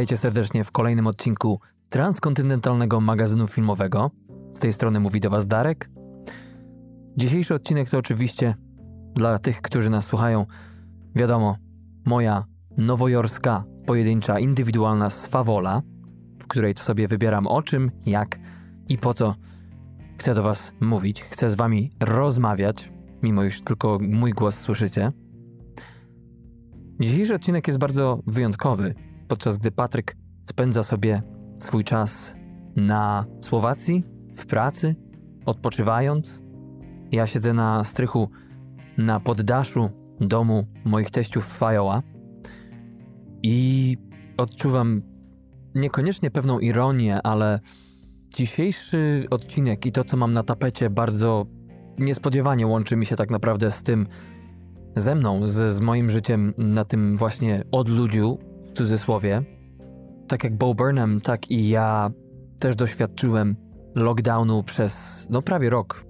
Witajcie serdecznie w kolejnym odcinku transkontynentalnego magazynu filmowego. Z tej strony mówi do Was Darek. Dzisiejszy odcinek to oczywiście dla tych, którzy nas słuchają, wiadomo, moja nowojorska, pojedyncza, indywidualna swawola, w której to sobie wybieram o czym, jak i po co chcę do Was mówić. Chcę z Wami rozmawiać, mimo iż tylko mój głos słyszycie. Dzisiejszy odcinek jest bardzo wyjątkowy, podczas gdy Patryk spędza sobie swój czas na Słowacji, w pracy, odpoczywając. Ja siedzę na strychu na poddaszu domu moich teściów Fajoła i odczuwam niekoniecznie pewną ironię, ale dzisiejszy odcinek i to, co mam na tapecie, bardzo niespodziewanie łączy mi się tak naprawdę z tym, ze mną, z, z moim życiem na tym właśnie odludziu, w cudzysłowie. Tak jak Bo Burnham, tak i ja też doświadczyłem lockdownu przez no prawie rok.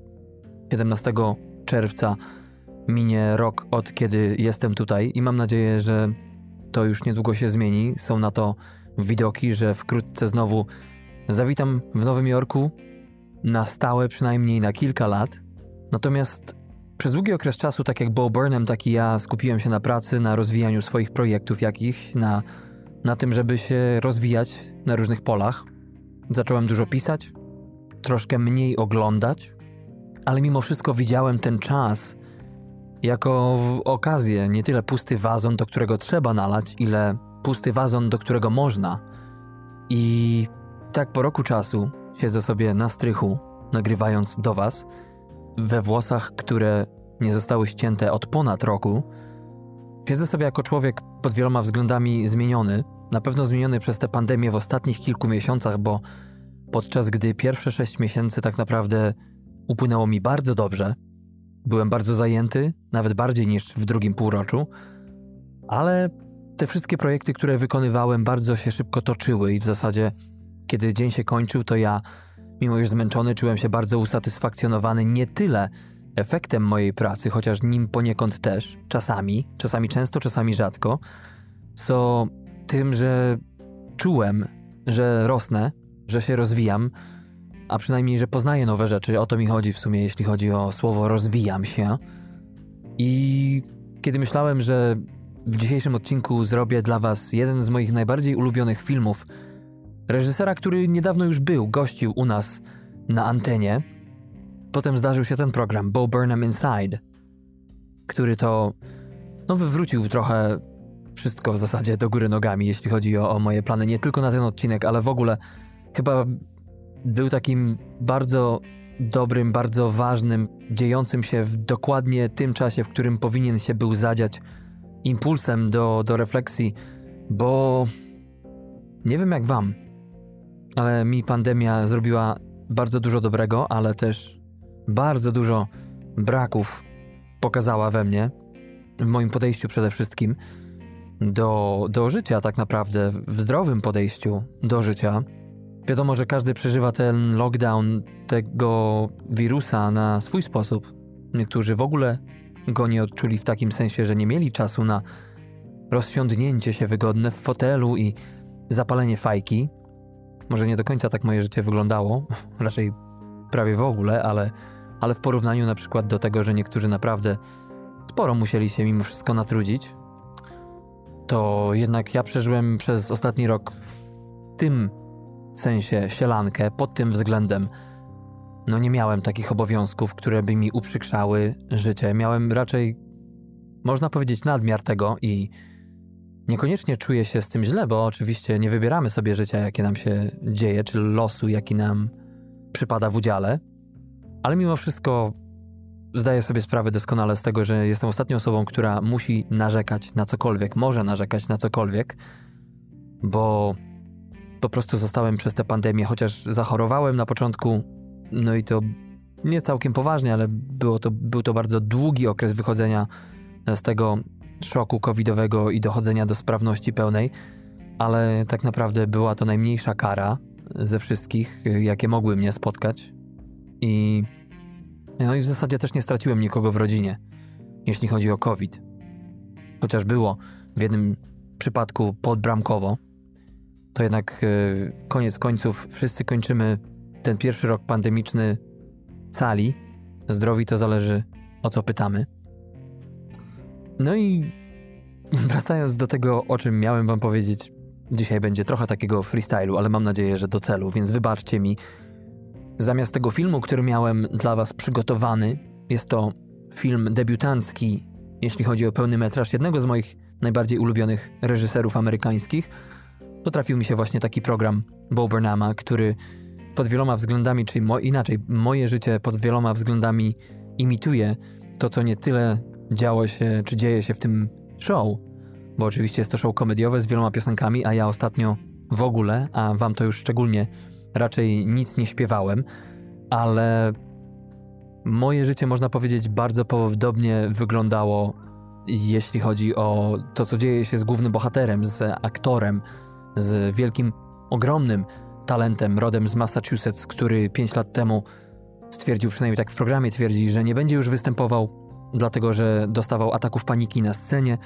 17 czerwca minie rok od kiedy jestem tutaj i mam nadzieję, że to już niedługo się zmieni. Są na to widoki, że wkrótce znowu zawitam w Nowym Jorku na stałe, przynajmniej na kilka lat. Natomiast przez długi okres czasu, tak jak Bo Burnham, tak i ja skupiłem się na pracy, na rozwijaniu swoich projektów jakichś, na, na tym, żeby się rozwijać na różnych polach. Zacząłem dużo pisać, troszkę mniej oglądać, ale mimo wszystko widziałem ten czas jako okazję, nie tyle pusty wazon, do którego trzeba nalać, ile pusty wazon, do którego można. I tak po roku czasu siedzę sobie na strychu, nagrywając do Was, we włosach, które nie zostały ścięte od ponad roku. Siedzę sobie jako człowiek pod wieloma względami zmieniony, na pewno zmieniony przez tę pandemię w ostatnich kilku miesiącach, bo podczas gdy pierwsze sześć miesięcy tak naprawdę upłynęło mi bardzo dobrze, byłem bardzo zajęty, nawet bardziej niż w drugim półroczu, ale te wszystkie projekty, które wykonywałem, bardzo się szybko toczyły i w zasadzie, kiedy dzień się kończył, to ja, mimo iż zmęczony, czułem się bardzo usatysfakcjonowany nie tyle efektem mojej pracy, chociaż nim poniekąd też, czasami, czasami często, czasami rzadko, co tym, że czułem, że rosnę, że się rozwijam, a przynajmniej, że poznaję nowe rzeczy. O to mi chodzi w sumie, jeśli chodzi o słowo rozwijam się. I kiedy myślałem, że w dzisiejszym odcinku zrobię dla Was jeden z moich najbardziej ulubionych filmów, reżysera, który niedawno już był, gościł u nas na antenie, potem zdarzył się ten program Bo Burnham Inside, który to no, wywrócił trochę wszystko w zasadzie do góry nogami, jeśli chodzi o, o moje plany. Nie tylko na ten odcinek, ale w ogóle chyba był takim bardzo dobrym, bardzo ważnym, dziejącym się w dokładnie tym czasie, w którym powinien się był zadziać, impulsem do, do refleksji, bo nie wiem jak wam, ale mi pandemia zrobiła bardzo dużo dobrego, ale też bardzo dużo braków pokazała we mnie, w moim podejściu przede wszystkim do, do życia, tak naprawdę, w zdrowym podejściu do życia. Wiadomo, że każdy przeżywa ten lockdown tego wirusa na swój sposób. Niektórzy w ogóle go nie odczuli w takim sensie, że nie mieli czasu na rozsiądnięcie się wygodne w fotelu i zapalenie fajki. Może nie do końca tak moje życie wyglądało, raczej prawie w ogóle, ale, ale w porównaniu na przykład do tego, że niektórzy naprawdę sporo musieli się mimo wszystko natrudzić, to jednak ja przeżyłem przez ostatni rok w tym sensie sielankę pod tym względem. No nie miałem takich obowiązków, które by mi uprzykrzały życie. Miałem raczej, można powiedzieć, nadmiar tego i niekoniecznie czuję się z tym źle, bo oczywiście nie wybieramy sobie życia, jakie nam się dzieje, czy losu, jaki nam przypada w udziale. Ale mimo wszystko zdaję sobie sprawę doskonale z tego, że jestem ostatnią osobą, która musi narzekać na cokolwiek, może narzekać na cokolwiek, bo po prostu zostałem przez tę pandemię, chociaż zachorowałem na początku, no i to nie całkiem poważnie, ale było to, był to bardzo długi okres wychodzenia z tego szoku covidowego i dochodzenia do sprawności pełnej, ale tak naprawdę była to najmniejsza kara ze wszystkich, jakie mogły mnie spotkać. I, no i w zasadzie też nie straciłem nikogo w rodzinie, jeśli chodzi o COVID. Chociaż było w jednym przypadku podbramkowo, to jednak yy, koniec końców wszyscy kończymy ten pierwszy rok pandemiczny cali. Zdrowi to zależy o co pytamy. No i wracając do tego, o czym miałem wam powiedzieć, dzisiaj będzie trochę takiego freestylu, ale mam nadzieję, że do celu, więc wybaczcie mi. Zamiast tego filmu, który miałem dla was przygotowany, jest to film debiutancki, jeśli chodzi o pełny metraż jednego z moich najbardziej ulubionych reżyserów amerykańskich, to trafił mi się właśnie taki program Bo Burnhama, który pod wieloma względami, czyli mo inaczej, moje życie pod wieloma względami imituje to, co nie tyle działo się, czy dzieje się w tym show, bo oczywiście jest to show komediowe z wieloma piosenkami, a ja ostatnio w ogóle, a wam to już szczególnie, raczej nic nie śpiewałem, ale moje życie, można powiedzieć, bardzo podobnie wyglądało, jeśli chodzi o to, co dzieje się z głównym bohaterem, z aktorem, z wielkim, ogromnym talentem, rodem z Massachusetts, który 5 lat temu stwierdził, przynajmniej tak w programie twierdzi, że nie będzie już występował, dlatego że dostawał ataków paniki na scenie.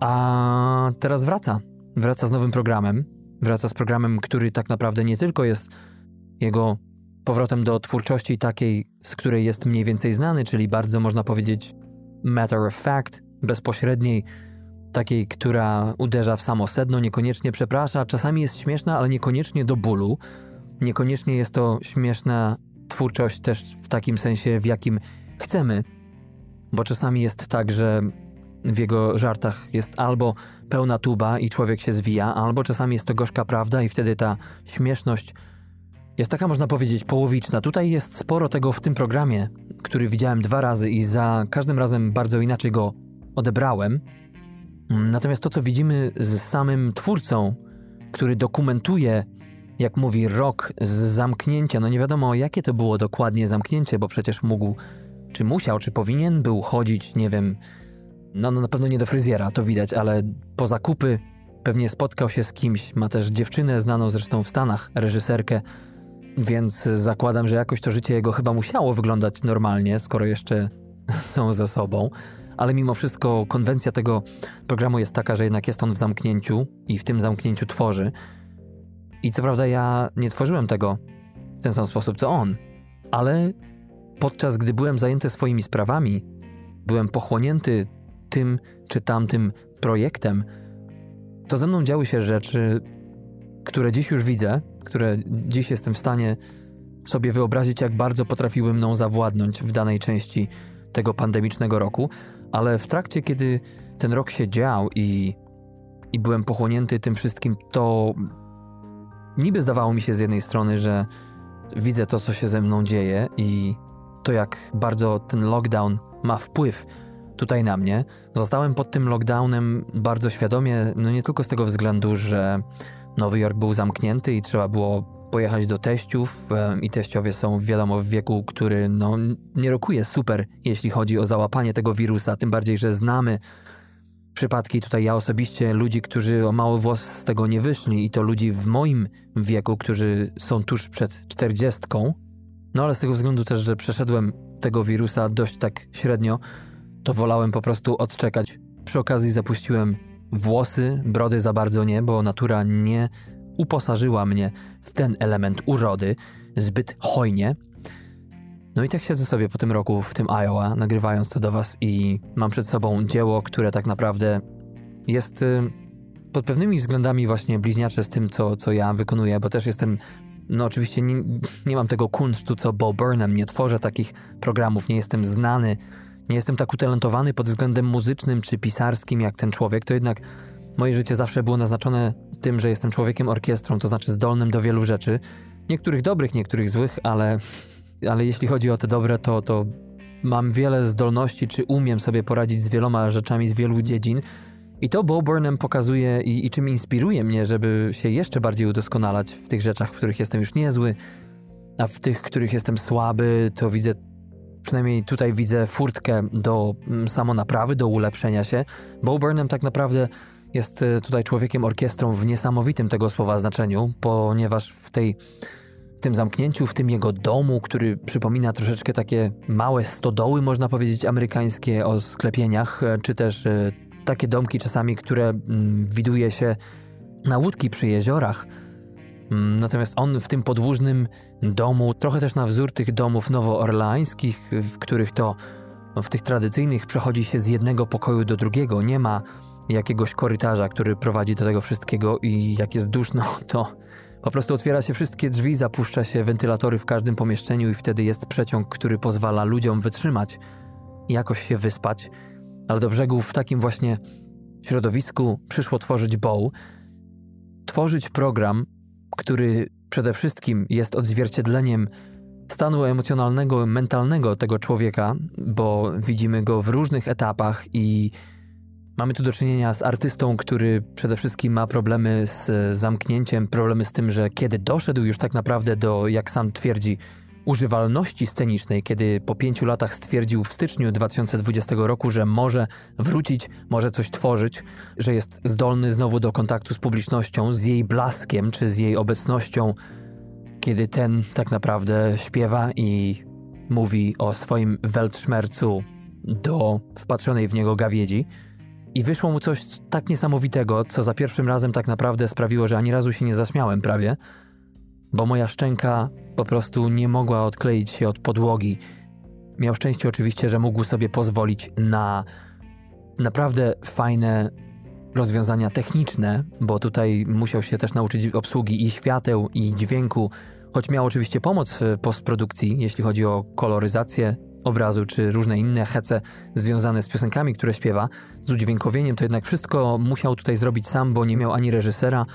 A teraz wraca. Wraca z nowym programem. Wraca z programem, który tak naprawdę nie tylko jest jego powrotem do twórczości takiej, z której jest mniej więcej znany, czyli bardzo można powiedzieć matter of fact, bezpośredniej, takiej, która uderza w samo sedno, niekoniecznie przeprasza, czasami jest śmieszna, ale niekoniecznie do bólu. Niekoniecznie jest to śmieszna twórczość też w takim sensie, w jakim chcemy, bo czasami jest tak, że w jego żartach jest albo pełna tuba i człowiek się zwija, albo czasami jest to gorzka prawda i wtedy ta śmieszność jest taka, można powiedzieć, połowiczna. Tutaj jest sporo tego w tym programie, który widziałem dwa razy i za każdym razem bardzo inaczej go odebrałem. Natomiast to, co widzimy z samym twórcą, który dokumentuje, jak mówi, rok z zamknięcia, no nie wiadomo jakie to było dokładnie zamknięcie, bo przecież mógł, czy musiał, czy powinien był chodzić, nie wiem, no, no na pewno nie do fryzjera, to widać, ale po zakupy pewnie spotkał się z kimś, ma też dziewczynę znaną zresztą w Stanach, reżyserkę, więc zakładam, że jakoś to życie jego chyba musiało wyglądać normalnie, skoro jeszcze są ze sobą. Ale mimo wszystko konwencja tego programu jest taka, że jednak jest on w zamknięciu i w tym zamknięciu tworzy. I co prawda ja nie tworzyłem tego w ten sam sposób co on, ale podczas gdy byłem zajęty swoimi sprawami, byłem pochłonięty tym czy tamtym projektem, to ze mną działy się rzeczy, które dziś już widzę, które dziś jestem w stanie sobie wyobrazić, jak bardzo potrafiły mną zawładnąć w danej części tego pandemicznego roku, ale w trakcie, kiedy ten rok się dział i, i byłem pochłonięty tym wszystkim, to niby zdawało mi się z jednej strony, że widzę to, co się ze mną dzieje i to, jak bardzo ten lockdown ma wpływ tutaj na mnie. Zostałem pod tym lockdownem bardzo świadomie, no nie tylko z tego względu, że Nowy Jork był zamknięty i trzeba było pojechać do teściów i teściowie są wiadomo w wieku, który no, nie rokuje super, jeśli chodzi o załapanie tego wirusa, tym bardziej, że znamy przypadki tutaj ja osobiście ludzi, którzy o mały włos z tego nie wyszli i to ludzi w moim wieku, którzy są tuż przed czterdziestką. No ale z tego względu też, że przeszedłem tego wirusa dość tak średnio, to wolałem po prostu odczekać. Przy okazji zapuściłem Włosy, brody za bardzo nie, bo natura nie uposażyła mnie w ten element urody zbyt hojnie. No i tak siedzę sobie po tym roku w tym Iowa, nagrywając to do Was i mam przed sobą dzieło, które tak naprawdę jest y, pod pewnymi względami właśnie bliźniacze z tym, co, co ja wykonuję, bo też jestem, no oczywiście nie, nie mam tego kunsztu, co Bo Burnham, nie tworzę takich programów, nie jestem znany nie jestem tak utalentowany pod względem muzycznym czy pisarskim jak ten człowiek, to jednak moje życie zawsze było naznaczone tym, że jestem człowiekiem orkiestrą, to znaczy zdolnym do wielu rzeczy. Niektórych dobrych, niektórych złych, ale, ale jeśli chodzi o te dobre, to, to mam wiele zdolności, czy umiem sobie poradzić z wieloma rzeczami z wielu dziedzin. I to Bo Burnham pokazuje i, i czym inspiruje mnie, żeby się jeszcze bardziej udoskonalać w tych rzeczach, w których jestem już niezły, a w tych, w których jestem słaby, to widzę przynajmniej tutaj widzę furtkę do mm, samonaprawy, do ulepszenia się. Bo Burnham tak naprawdę jest e, tutaj człowiekiem orkiestrą w niesamowitym tego słowa znaczeniu, ponieważ w tej w tym zamknięciu, w tym jego domu, który przypomina troszeczkę takie małe stodoły, można powiedzieć, amerykańskie o sklepieniach, e, czy też e, takie domki czasami, które mm, widuje się na łódki przy jeziorach. Mm, natomiast on w tym podłużnym domu, trochę też na wzór tych domów nowoorleańskich, w których to w tych tradycyjnych przechodzi się z jednego pokoju do drugiego. Nie ma jakiegoś korytarza, który prowadzi do tego wszystkiego i jak jest duszno, to po prostu otwiera się wszystkie drzwi, zapuszcza się wentylatory w każdym pomieszczeniu i wtedy jest przeciąg, który pozwala ludziom wytrzymać jakoś się wyspać. Ale do brzegu w takim właśnie środowisku przyszło tworzyć Bow, tworzyć program, który przede wszystkim jest odzwierciedleniem stanu emocjonalnego, mentalnego tego człowieka, bo widzimy go w różnych etapach i mamy tu do czynienia z artystą, który przede wszystkim ma problemy z zamknięciem, problemy z tym, że kiedy doszedł już tak naprawdę do, jak sam twierdzi, używalności scenicznej, kiedy po pięciu latach stwierdził w styczniu 2020 roku, że może wrócić, może coś tworzyć, że jest zdolny znowu do kontaktu z publicznością, z jej blaskiem czy z jej obecnością, kiedy ten tak naprawdę śpiewa i mówi o swoim weltschmercu do wpatrzonej w niego gawiedzi. I wyszło mu coś tak niesamowitego, co za pierwszym razem tak naprawdę sprawiło, że ani razu się nie zaśmiałem prawie, bo moja szczęka po prostu nie mogła odkleić się od podłogi. Miał szczęście oczywiście, że mógł sobie pozwolić na naprawdę fajne rozwiązania techniczne, bo tutaj musiał się też nauczyć obsługi i świateł, i dźwięku, choć miał oczywiście pomoc w postprodukcji, jeśli chodzi o koloryzację obrazu, czy różne inne hece związane z piosenkami, które śpiewa, z udźwiękowieniem, to jednak wszystko musiał tutaj zrobić sam, bo nie miał ani reżysera,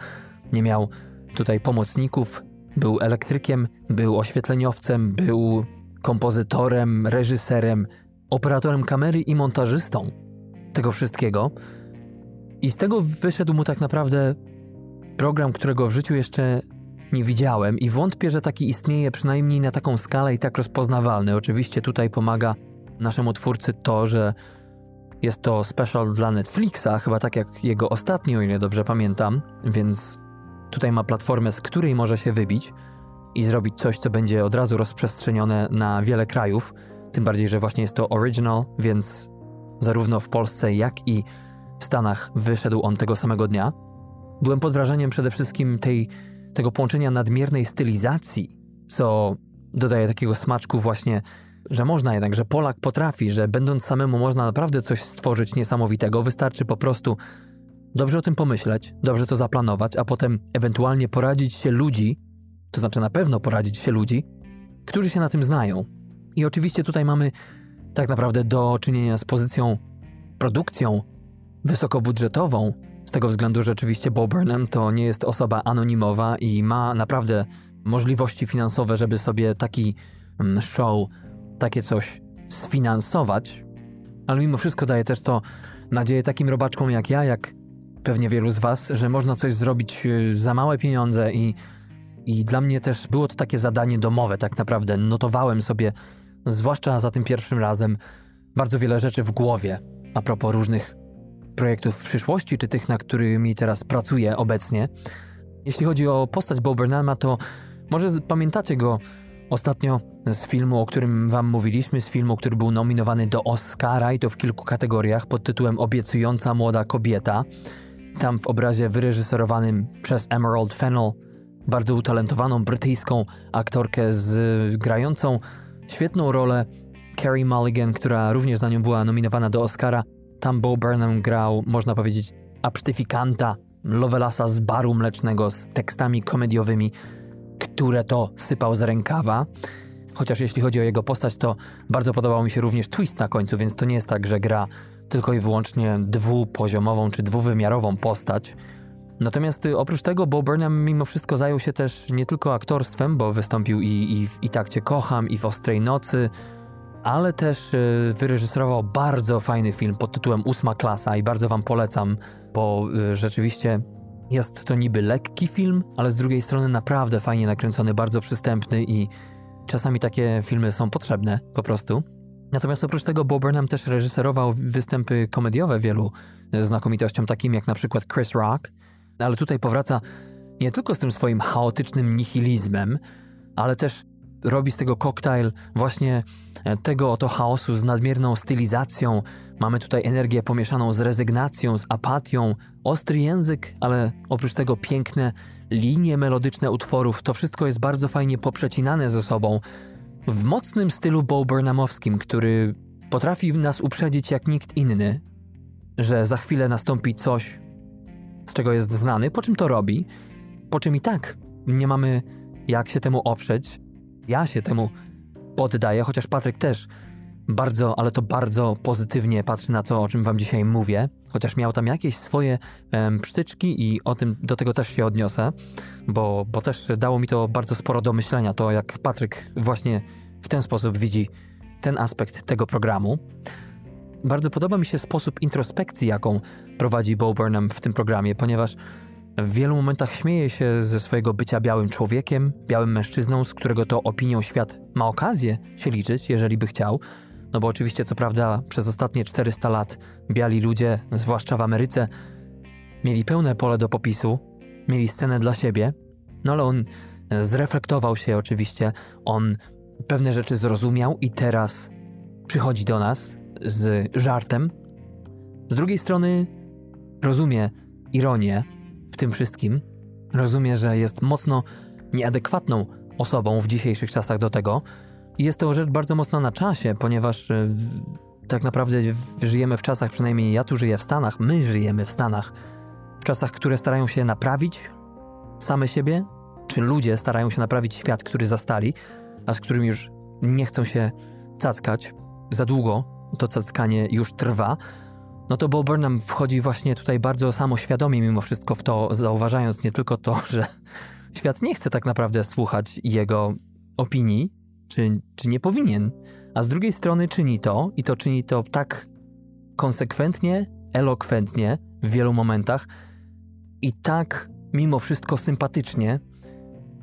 nie miał tutaj pomocników, był elektrykiem, był oświetleniowcem, był kompozytorem, reżyserem, operatorem kamery i montażystą tego wszystkiego. I z tego wyszedł mu tak naprawdę program, którego w życiu jeszcze nie widziałem i wątpię, że taki istnieje przynajmniej na taką skalę i tak rozpoznawalny. Oczywiście tutaj pomaga naszemu twórcy to, że jest to special dla Netflixa, chyba tak jak jego ostatni, o ile dobrze pamiętam, więc Tutaj ma platformę, z której może się wybić i zrobić coś, co będzie od razu rozprzestrzenione na wiele krajów. Tym bardziej, że właśnie jest to original, więc zarówno w Polsce, jak i w Stanach wyszedł on tego samego dnia. Byłem pod wrażeniem przede wszystkim tej, tego połączenia nadmiernej stylizacji, co dodaje takiego smaczku właśnie, że można jednak, że Polak potrafi, że będąc samemu można naprawdę coś stworzyć niesamowitego. Wystarczy po prostu Dobrze o tym pomyśleć, dobrze to zaplanować, a potem ewentualnie poradzić się ludzi, to znaczy na pewno poradzić się ludzi, którzy się na tym znają. I oczywiście tutaj mamy tak naprawdę do czynienia z pozycją, produkcją wysokobudżetową, z tego względu, że oczywiście Bob Burnham to nie jest osoba anonimowa i ma naprawdę możliwości finansowe, żeby sobie taki mm, show, takie coś sfinansować, ale mimo wszystko daje też to nadzieję takim robaczkom jak ja, jak pewnie wielu z Was, że można coś zrobić y, za małe pieniądze i, i dla mnie też było to takie zadanie domowe, tak naprawdę. Notowałem sobie, zwłaszcza za tym pierwszym razem, bardzo wiele rzeczy w głowie a propos różnych projektów w przyszłości, czy tych, na którymi teraz pracuję obecnie. Jeśli chodzi o postać Bob Burnhama, to może pamiętacie go ostatnio z filmu, o którym wam mówiliśmy, z filmu, który był nominowany do Oscara i to w kilku kategoriach pod tytułem Obiecująca młoda kobieta. Tam w obrazie wyreżyserowanym przez Emerald Fennell, bardzo utalentowaną brytyjską aktorkę z grającą świetną rolę Carrie Mulligan, która również za nią była nominowana do Oscara. Tam Bo Burnham grał, można powiedzieć, absztyfikanta, Lovelasa z baru mlecznego z tekstami komediowymi, które to sypał z rękawa. Chociaż jeśli chodzi o jego postać, to bardzo podobał mi się również twist na końcu, więc to nie jest tak, że gra tylko i wyłącznie dwupoziomową czy dwuwymiarową postać. Natomiast y, oprócz tego Bo Burnham mimo wszystko zajął się też nie tylko aktorstwem, bo wystąpił i, i, w, i tak Cię kocham, i w Ostrej Nocy, ale też y, wyreżyserował bardzo fajny film pod tytułem Ósma Klasa i bardzo Wam polecam, bo y, rzeczywiście jest to niby lekki film, ale z drugiej strony naprawdę fajnie nakręcony, bardzo przystępny i czasami takie filmy są potrzebne po prostu. Natomiast oprócz tego Bob Burnham też reżyserował występy komediowe wielu znakomitościom, takim jak na przykład Chris Rock, ale tutaj powraca nie tylko z tym swoim chaotycznym nihilizmem, ale też robi z tego koktajl właśnie e, tego oto chaosu z nadmierną stylizacją. Mamy tutaj energię pomieszaną z rezygnacją, z apatią, ostry język, ale oprócz tego piękne linie melodyczne utworów. To wszystko jest bardzo fajnie poprzecinane ze sobą. W mocnym stylu Bo który potrafi nas uprzedzić jak nikt inny, że za chwilę nastąpi coś, z czego jest znany, po czym to robi, po czym i tak nie mamy jak się temu oprzeć. Ja się temu poddaję, chociaż Patryk też bardzo, ale to bardzo pozytywnie patrzy na to, o czym wam dzisiaj mówię, chociaż miał tam jakieś swoje um, przytyczki i o tym, do tego też się odniosę, bo, bo też dało mi to bardzo sporo do myślenia, to jak Patryk właśnie w ten sposób widzi ten aspekt tego programu. Bardzo podoba mi się sposób introspekcji, jaką prowadzi Bo Burnham w tym programie, ponieważ w wielu momentach śmieje się ze swojego bycia białym człowiekiem, białym mężczyzną, z którego to opinią świat ma okazję się liczyć, jeżeli by chciał. No bo oczywiście, co prawda, przez ostatnie 400 lat biali ludzie, zwłaszcza w Ameryce, mieli pełne pole do popisu, mieli scenę dla siebie, no ale on zreflektował się oczywiście, on pewne rzeczy zrozumiał i teraz przychodzi do nas z żartem. Z drugiej strony rozumie ironię w tym wszystkim, rozumie, że jest mocno nieadekwatną osobą w dzisiejszych czasach do tego. Jest to rzecz bardzo mocna na czasie, ponieważ e, tak naprawdę żyjemy w czasach, przynajmniej ja tu żyję w Stanach, my żyjemy w Stanach, w czasach, które starają się naprawić same siebie, czy ludzie starają się naprawić świat, który zastali, a z którym już nie chcą się cackać za długo, to cackanie już trwa, no to Bo Burnham wchodzi właśnie tutaj bardzo samoświadomie mimo wszystko w to, zauważając nie tylko to, że świat nie chce tak naprawdę słuchać jego opinii, czy, czy nie powinien, a z drugiej strony czyni to i to czyni to tak konsekwentnie, elokwentnie w wielu momentach i tak mimo wszystko sympatycznie,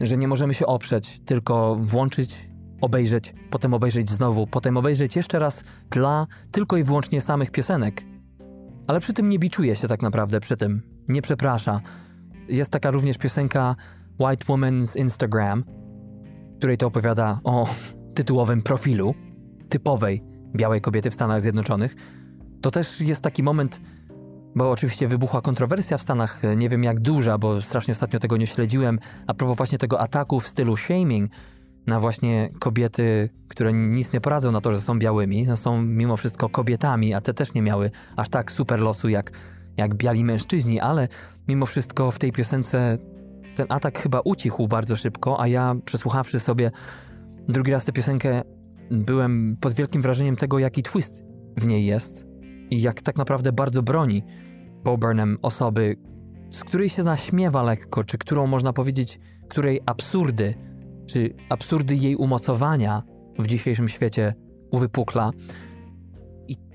że nie możemy się oprzeć, tylko włączyć, obejrzeć, potem obejrzeć znowu, potem obejrzeć jeszcze raz dla tylko i wyłącznie samych piosenek. Ale przy tym nie biczuje się tak naprawdę, przy tym nie przeprasza. Jest taka również piosenka White Woman's Instagram, której to opowiada o tytułowym profilu typowej białej kobiety w Stanach Zjednoczonych. To też jest taki moment, bo oczywiście wybuchła kontrowersja w Stanach, nie wiem jak duża, bo strasznie ostatnio tego nie śledziłem, a propos właśnie tego ataku w stylu shaming na właśnie kobiety, które nic nie poradzą na to, że są białymi, no są mimo wszystko kobietami, a te też nie miały aż tak super losu jak, jak biali mężczyźni, ale mimo wszystko w tej piosence ten atak chyba ucichł bardzo szybko, a ja przesłuchawszy sobie drugi raz tę piosenkę, byłem pod wielkim wrażeniem tego, jaki twist w niej jest i jak tak naprawdę bardzo broni Bo Burnham osoby, z której się naśmiewa lekko, czy którą można powiedzieć, której absurdy, czy absurdy jej umocowania w dzisiejszym świecie uwypukla.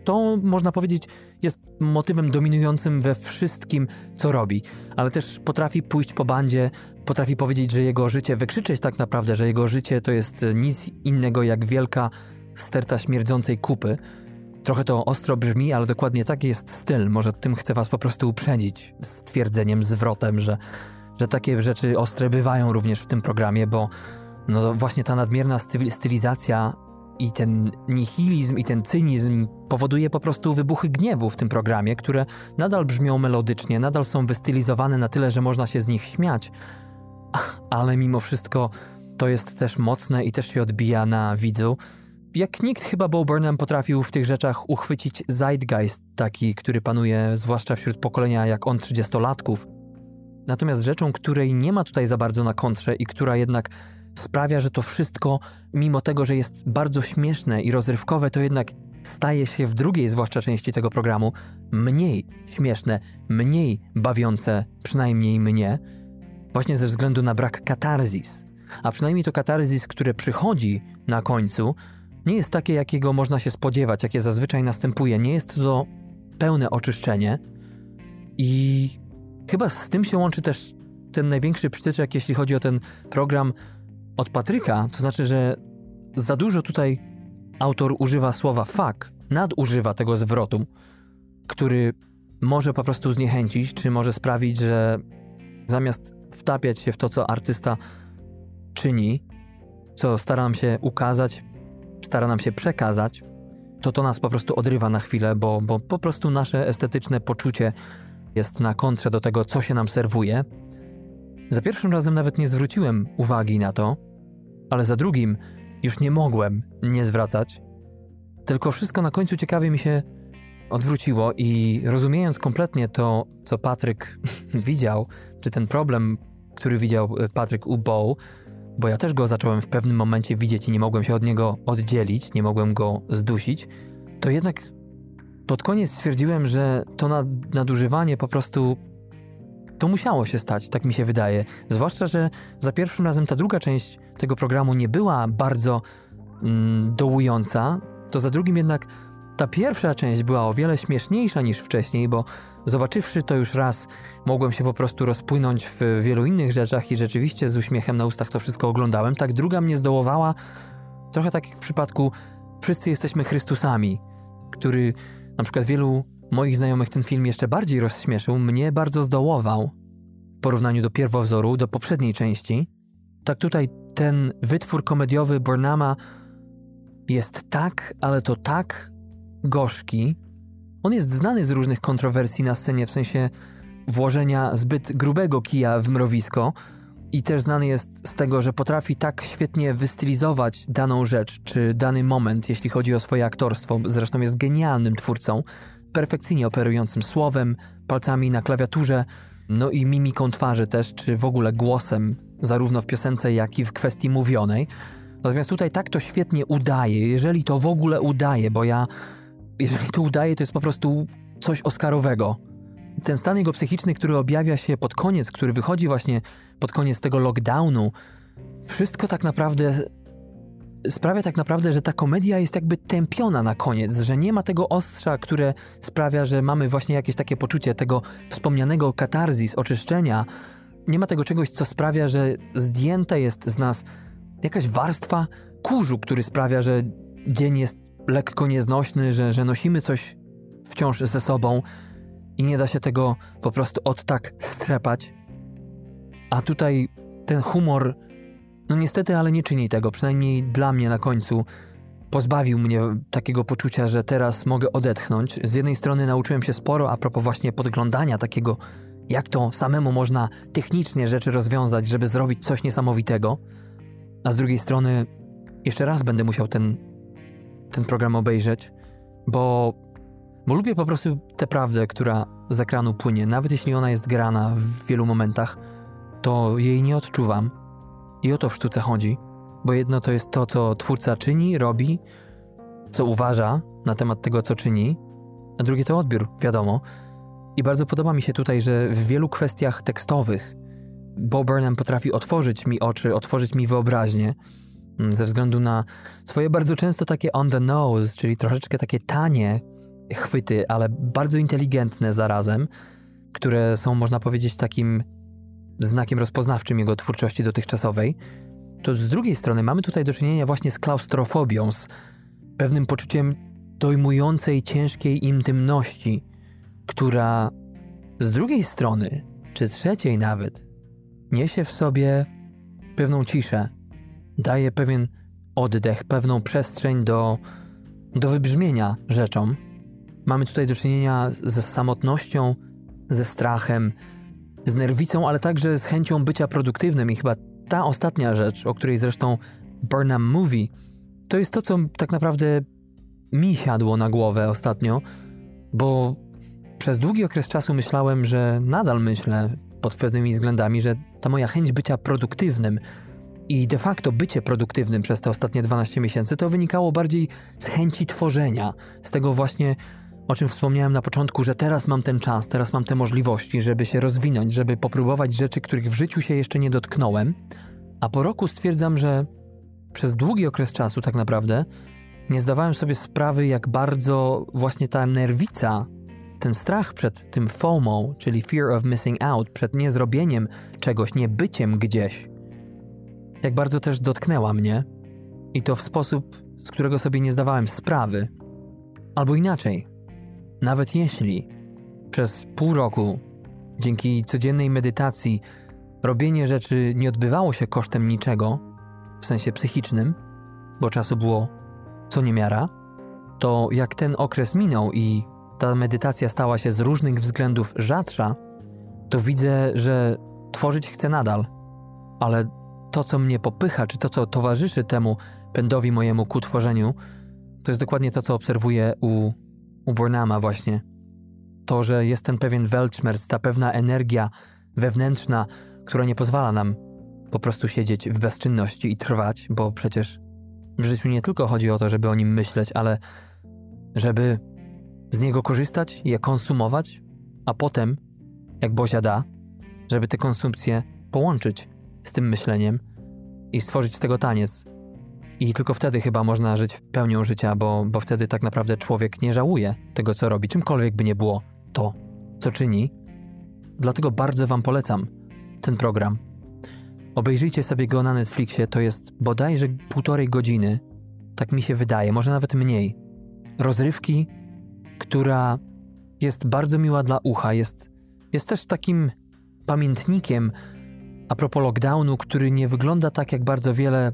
To można powiedzieć jest motywem dominującym we wszystkim, co robi, ale też potrafi pójść po bandzie, potrafi powiedzieć, że jego życie, wykrzyczeć tak naprawdę, że jego życie to jest nic innego jak wielka sterta śmierdzącej kupy. Trochę to ostro brzmi, ale dokładnie taki jest styl. Może tym chcę was po prostu uprzedzić z twierdzeniem, zwrotem, że, że takie rzeczy ostre bywają również w tym programie, bo no właśnie ta nadmierna stylizacja i ten nihilizm i ten cynizm powoduje po prostu wybuchy gniewu w tym programie, które nadal brzmią melodycznie, nadal są wystylizowane na tyle, że można się z nich śmiać, ale mimo wszystko to jest też mocne i też się odbija na widzu. Jak nikt chyba Bo Burnham potrafił w tych rzeczach uchwycić zeitgeist taki, który panuje zwłaszcza wśród pokolenia jak on trzydziestolatków. Natomiast rzeczą, której nie ma tutaj za bardzo na kontrze i która jednak sprawia, że to wszystko, mimo tego, że jest bardzo śmieszne i rozrywkowe, to jednak staje się w drugiej, zwłaszcza części tego programu, mniej śmieszne, mniej bawiące, przynajmniej mnie, właśnie ze względu na brak katarzis. A przynajmniej to katarzis, które przychodzi na końcu, nie jest takie, jakiego można się spodziewać, jakie zazwyczaj następuje. Nie jest to pełne oczyszczenie. I chyba z tym się łączy też ten największy przytyczek, jeśli chodzi o ten program od Patryka, to znaczy, że za dużo tutaj autor używa słowa fuck, nadużywa tego zwrotu, który może po prostu zniechęcić, czy może sprawić, że zamiast wtapiać się w to, co artysta czyni, co stara nam się ukazać, stara nam się przekazać, to to nas po prostu odrywa na chwilę, bo, bo po prostu nasze estetyczne poczucie jest na kontrze do tego, co się nam serwuje. Za pierwszym razem nawet nie zwróciłem uwagi na to, ale za drugim już nie mogłem nie zwracać. Tylko wszystko na końcu ciekawie mi się odwróciło i rozumiejąc kompletnie to, co Patryk widział, czy ten problem, który widział e, Patryk u Bow, bo ja też go zacząłem w pewnym momencie widzieć i nie mogłem się od niego oddzielić, nie mogłem go zdusić, to jednak pod koniec stwierdziłem, że to nadużywanie po prostu to musiało się stać, tak mi się wydaje. Zwłaszcza, że za pierwszym razem ta druga część tego programu nie była bardzo mm, dołująca, to za drugim jednak ta pierwsza część była o wiele śmieszniejsza niż wcześniej, bo zobaczywszy to już raz, mogłem się po prostu rozpłynąć w wielu innych rzeczach i rzeczywiście z uśmiechem na ustach to wszystko oglądałem. Tak druga mnie zdołowała, trochę tak jak w przypadku Wszyscy jesteśmy Chrystusami, który na przykład wielu moich znajomych ten film jeszcze bardziej rozśmieszył, mnie bardzo zdołował w porównaniu do pierwowzoru, do poprzedniej części. Tak tutaj ten wytwór komediowy Burnama jest tak, ale to tak gorzki. On jest znany z różnych kontrowersji na scenie, w sensie włożenia zbyt grubego kija w mrowisko i też znany jest z tego, że potrafi tak świetnie wystylizować daną rzecz czy dany moment, jeśli chodzi o swoje aktorstwo. Zresztą jest genialnym twórcą, perfekcyjnie operującym słowem, palcami na klawiaturze, no i mimiką twarzy też, czy w ogóle głosem, zarówno w piosence, jak i w kwestii mówionej. Natomiast tutaj tak to świetnie udaje, jeżeli to w ogóle udaje, bo ja, jeżeli to udaje, to jest po prostu coś oscarowego. Ten stan jego psychiczny, który objawia się pod koniec, który wychodzi właśnie pod koniec tego lockdownu, wszystko tak naprawdę sprawia tak naprawdę, że ta komedia jest jakby tępiona na koniec, że nie ma tego ostrza, które sprawia, że mamy właśnie jakieś takie poczucie tego wspomnianego katarzis, oczyszczenia. Nie ma tego czegoś, co sprawia, że zdjęta jest z nas jakaś warstwa kurzu, który sprawia, że dzień jest lekko nieznośny, że, że nosimy coś wciąż ze sobą i nie da się tego po prostu od tak strzepać. A tutaj ten humor, no niestety, ale nie czyni tego, przynajmniej dla mnie na końcu. Pozbawił mnie takiego poczucia, że teraz mogę odetchnąć. Z jednej strony nauczyłem się sporo a propos właśnie podglądania takiego, jak to samemu można technicznie rzeczy rozwiązać, żeby zrobić coś niesamowitego. A z drugiej strony, jeszcze raz będę musiał ten, ten program obejrzeć, bo, bo lubię po prostu tę prawdę, która z ekranu płynie, nawet jeśli ona jest grana w wielu momentach, to jej nie odczuwam. I o to w sztuce chodzi, bo jedno to jest to, co twórca czyni, robi, co uważa na temat tego, co czyni, a drugie to odbiór, wiadomo. I bardzo podoba mi się tutaj, że w wielu kwestiach tekstowych Bo Burnham potrafi otworzyć mi oczy, otworzyć mi wyobraźnię, mm, ze względu na swoje bardzo często takie on the nose, czyli troszeczkę takie tanie chwyty, ale bardzo inteligentne zarazem, które są, można powiedzieć, takim znakiem rozpoznawczym jego twórczości dotychczasowej. To z drugiej strony mamy tutaj do czynienia właśnie z klaustrofobią, z pewnym poczuciem dojmującej, ciężkiej intymności, która z drugiej strony, czy trzeciej nawet, niesie w sobie pewną ciszę, daje pewien oddech, pewną przestrzeń do, do wybrzmienia rzeczom. Mamy tutaj do czynienia ze samotnością, ze strachem, z nerwicą, ale także z chęcią bycia produktywnym. I chyba ta ostatnia rzecz, o której zresztą Burnham mówi, to jest to, co tak naprawdę mi siadło na głowę ostatnio, bo przez długi okres czasu myślałem, że nadal myślę pod pewnymi względami, że ta moja chęć bycia produktywnym i de facto bycie produktywnym przez te ostatnie 12 miesięcy to wynikało bardziej z chęci tworzenia, z tego właśnie, o czym wspomniałem na początku, że teraz mam ten czas, teraz mam te możliwości, żeby się rozwinąć, żeby popróbować rzeczy, których w życiu się jeszcze nie dotknąłem. A po roku stwierdzam, że przez długi okres czasu tak naprawdę nie zdawałem sobie sprawy, jak bardzo właśnie ta nerwica ten strach przed tym FOMO, czyli fear of missing out, przed niezrobieniem czegoś, niebyciem gdzieś, jak bardzo też dotknęła mnie i to w sposób, z którego sobie nie zdawałem sprawy. Albo inaczej, nawet jeśli przez pół roku, dzięki codziennej medytacji, robienie rzeczy nie odbywało się kosztem niczego, w sensie psychicznym, bo czasu było co niemiara, to jak ten okres minął i ta medytacja stała się z różnych względów rzadsza, to widzę, że tworzyć chcę nadal, ale to, co mnie popycha, czy to, co towarzyszy temu pędowi mojemu ku tworzeniu, to jest dokładnie to, co obserwuję u, u Burnama właśnie. To, że jest ten pewien Weltschmerz, ta pewna energia wewnętrzna, która nie pozwala nam po prostu siedzieć w bezczynności i trwać, bo przecież w życiu nie tylko chodzi o to, żeby o nim myśleć, ale żeby z niego korzystać, je konsumować, a potem, jak Bozia da, żeby te konsumpcje połączyć z tym myśleniem i stworzyć z tego taniec. I tylko wtedy chyba można żyć pełnią życia, bo, bo wtedy tak naprawdę człowiek nie żałuje tego, co robi, czymkolwiek by nie było to, co czyni. Dlatego bardzo Wam polecam ten program. Obejrzyjcie sobie go na Netflixie, to jest bodajże półtorej godziny, tak mi się wydaje, może nawet mniej. Rozrywki, która jest bardzo miła dla ucha, jest, jest też takim pamiętnikiem a propos lockdownu, który nie wygląda tak jak bardzo wiele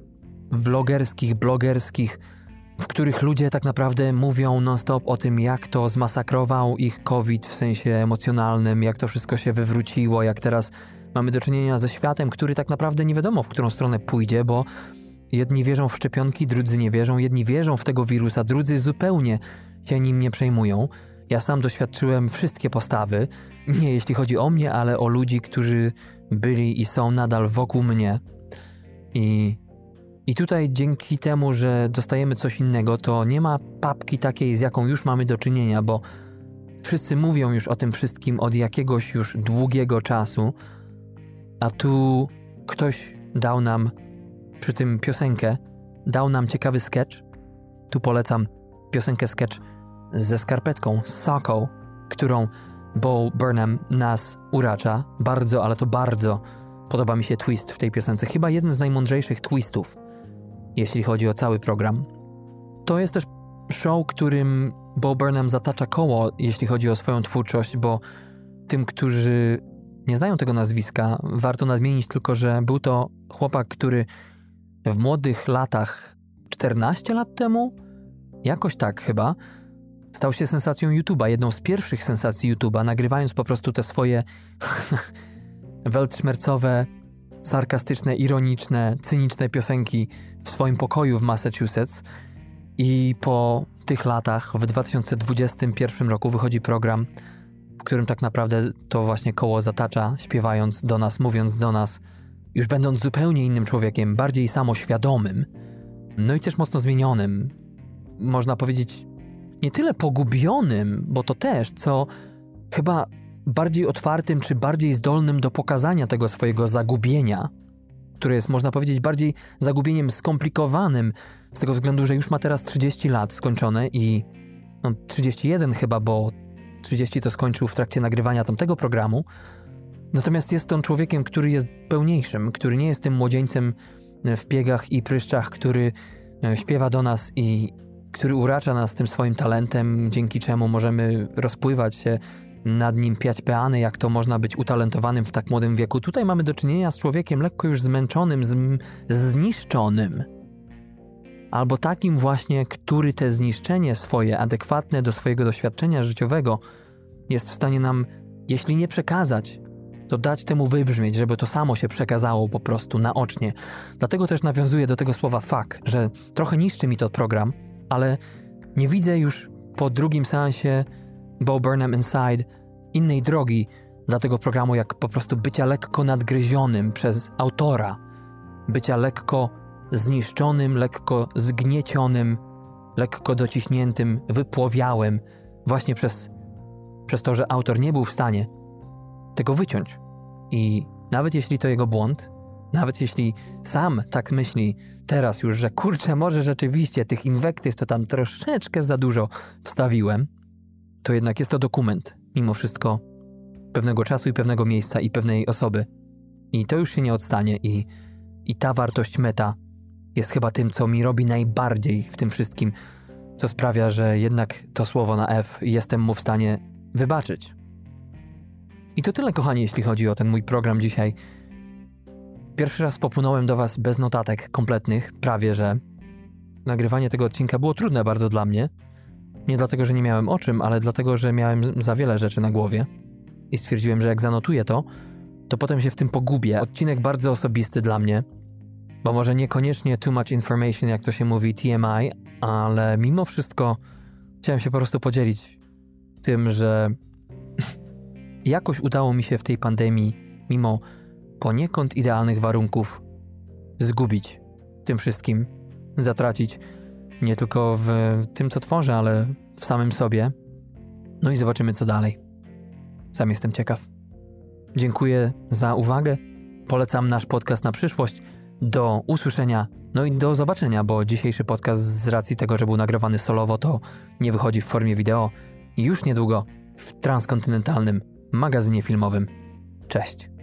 vlogerskich, blogerskich, w których ludzie tak naprawdę mówią non-stop o tym, jak to zmasakrował ich COVID w sensie emocjonalnym, jak to wszystko się wywróciło, jak teraz mamy do czynienia ze światem, który tak naprawdę nie wiadomo, w którą stronę pójdzie, bo jedni wierzą w szczepionki, drudzy nie wierzą, jedni wierzą w tego wirusa, drudzy zupełnie się nim nie przejmują. Ja sam doświadczyłem wszystkie postawy, nie jeśli chodzi o mnie, ale o ludzi, którzy byli i są nadal wokół mnie. I, I tutaj dzięki temu, że dostajemy coś innego, to nie ma papki takiej, z jaką już mamy do czynienia, bo wszyscy mówią już o tym wszystkim od jakiegoś już długiego czasu, a tu ktoś dał nam przy tym piosenkę, dał nam ciekawy sketch. Tu polecam piosenkę sketch ze skarpetką, z soką, którą Bo Burnham nas uracza. Bardzo, ale to bardzo podoba mi się twist w tej piosence. Chyba jeden z najmądrzejszych twistów, jeśli chodzi o cały program. To jest też show, którym Bo Burnham zatacza koło, jeśli chodzi o swoją twórczość, bo tym, którzy nie znają tego nazwiska, warto nadmienić tylko, że był to chłopak, który w młodych latach, 14 lat temu, jakoś tak chyba, stał się sensacją YouTube'a, jedną z pierwszych sensacji YouTube'a, nagrywając po prostu te swoje weltschmercowe, sarkastyczne, ironiczne, cyniczne piosenki w swoim pokoju w Massachusetts. I po tych latach, w 2021 roku, wychodzi program, w którym tak naprawdę to właśnie koło zatacza, śpiewając do nas, mówiąc do nas, już będąc zupełnie innym człowiekiem, bardziej samoświadomym, no i też mocno zmienionym. Można powiedzieć, nie tyle pogubionym, bo to też, co chyba bardziej otwartym czy bardziej zdolnym do pokazania tego swojego zagubienia, które jest, można powiedzieć, bardziej zagubieniem skomplikowanym, z tego względu, że już ma teraz 30 lat skończone i no, 31 chyba, bo 30 to skończył w trakcie nagrywania tamtego programu. Natomiast jest on człowiekiem, który jest pełniejszym, który nie jest tym młodzieńcem w piegach i pryszczach, który e, śpiewa do nas i który uracza nas tym swoim talentem, dzięki czemu możemy rozpływać się nad nim, piać peany, jak to można być utalentowanym w tak młodym wieku. Tutaj mamy do czynienia z człowiekiem lekko już zmęczonym, zniszczonym. Albo takim właśnie, który te zniszczenie swoje, adekwatne do swojego doświadczenia życiowego, jest w stanie nam, jeśli nie przekazać, to dać temu wybrzmieć, żeby to samo się przekazało po prostu naocznie. Dlatego też nawiązuję do tego słowa fuck, że trochę niszczy mi to program, ale nie widzę już po drugim seansie Bo Burnham Inside innej drogi dla tego programu, jak po prostu bycia lekko nadgryzionym przez autora, bycia lekko zniszczonym, lekko zgniecionym, lekko dociśniętym, wypłowiałym, właśnie przez, przez to, że autor nie był w stanie tego wyciąć. I nawet jeśli to jego błąd, nawet jeśli sam tak myśli teraz już, że kurczę, może rzeczywiście tych inwektyw to tam troszeczkę za dużo wstawiłem, to jednak jest to dokument, mimo wszystko, pewnego czasu i pewnego miejsca i pewnej osoby. I to już się nie odstanie i, i ta wartość meta jest chyba tym, co mi robi najbardziej w tym wszystkim, co sprawia, że jednak to słowo na F jestem mu w stanie wybaczyć. I to tyle, kochani, jeśli chodzi o ten mój program dzisiaj. Pierwszy raz popłynąłem do Was bez notatek kompletnych, prawie że. Nagrywanie tego odcinka było trudne bardzo dla mnie. Nie dlatego, że nie miałem o czym, ale dlatego, że miałem za wiele rzeczy na głowie. I stwierdziłem, że jak zanotuję to, to potem się w tym pogubię. Odcinek bardzo osobisty dla mnie, bo może niekoniecznie too much information, jak to się mówi, TMI, ale mimo wszystko chciałem się po prostu podzielić tym, że jakoś udało mi się w tej pandemii, mimo poniekąd idealnych warunków, zgubić tym wszystkim, zatracić nie tylko w tym, co tworzę, ale w samym sobie. No i zobaczymy, co dalej. Sam jestem ciekaw. Dziękuję za uwagę. Polecam nasz podcast na przyszłość. Do usłyszenia, no i do zobaczenia, bo dzisiejszy podcast z racji tego, że był nagrywany solowo, to nie wychodzi w formie wideo. Już niedługo w transkontynentalnym magazynie filmowym. Cześć.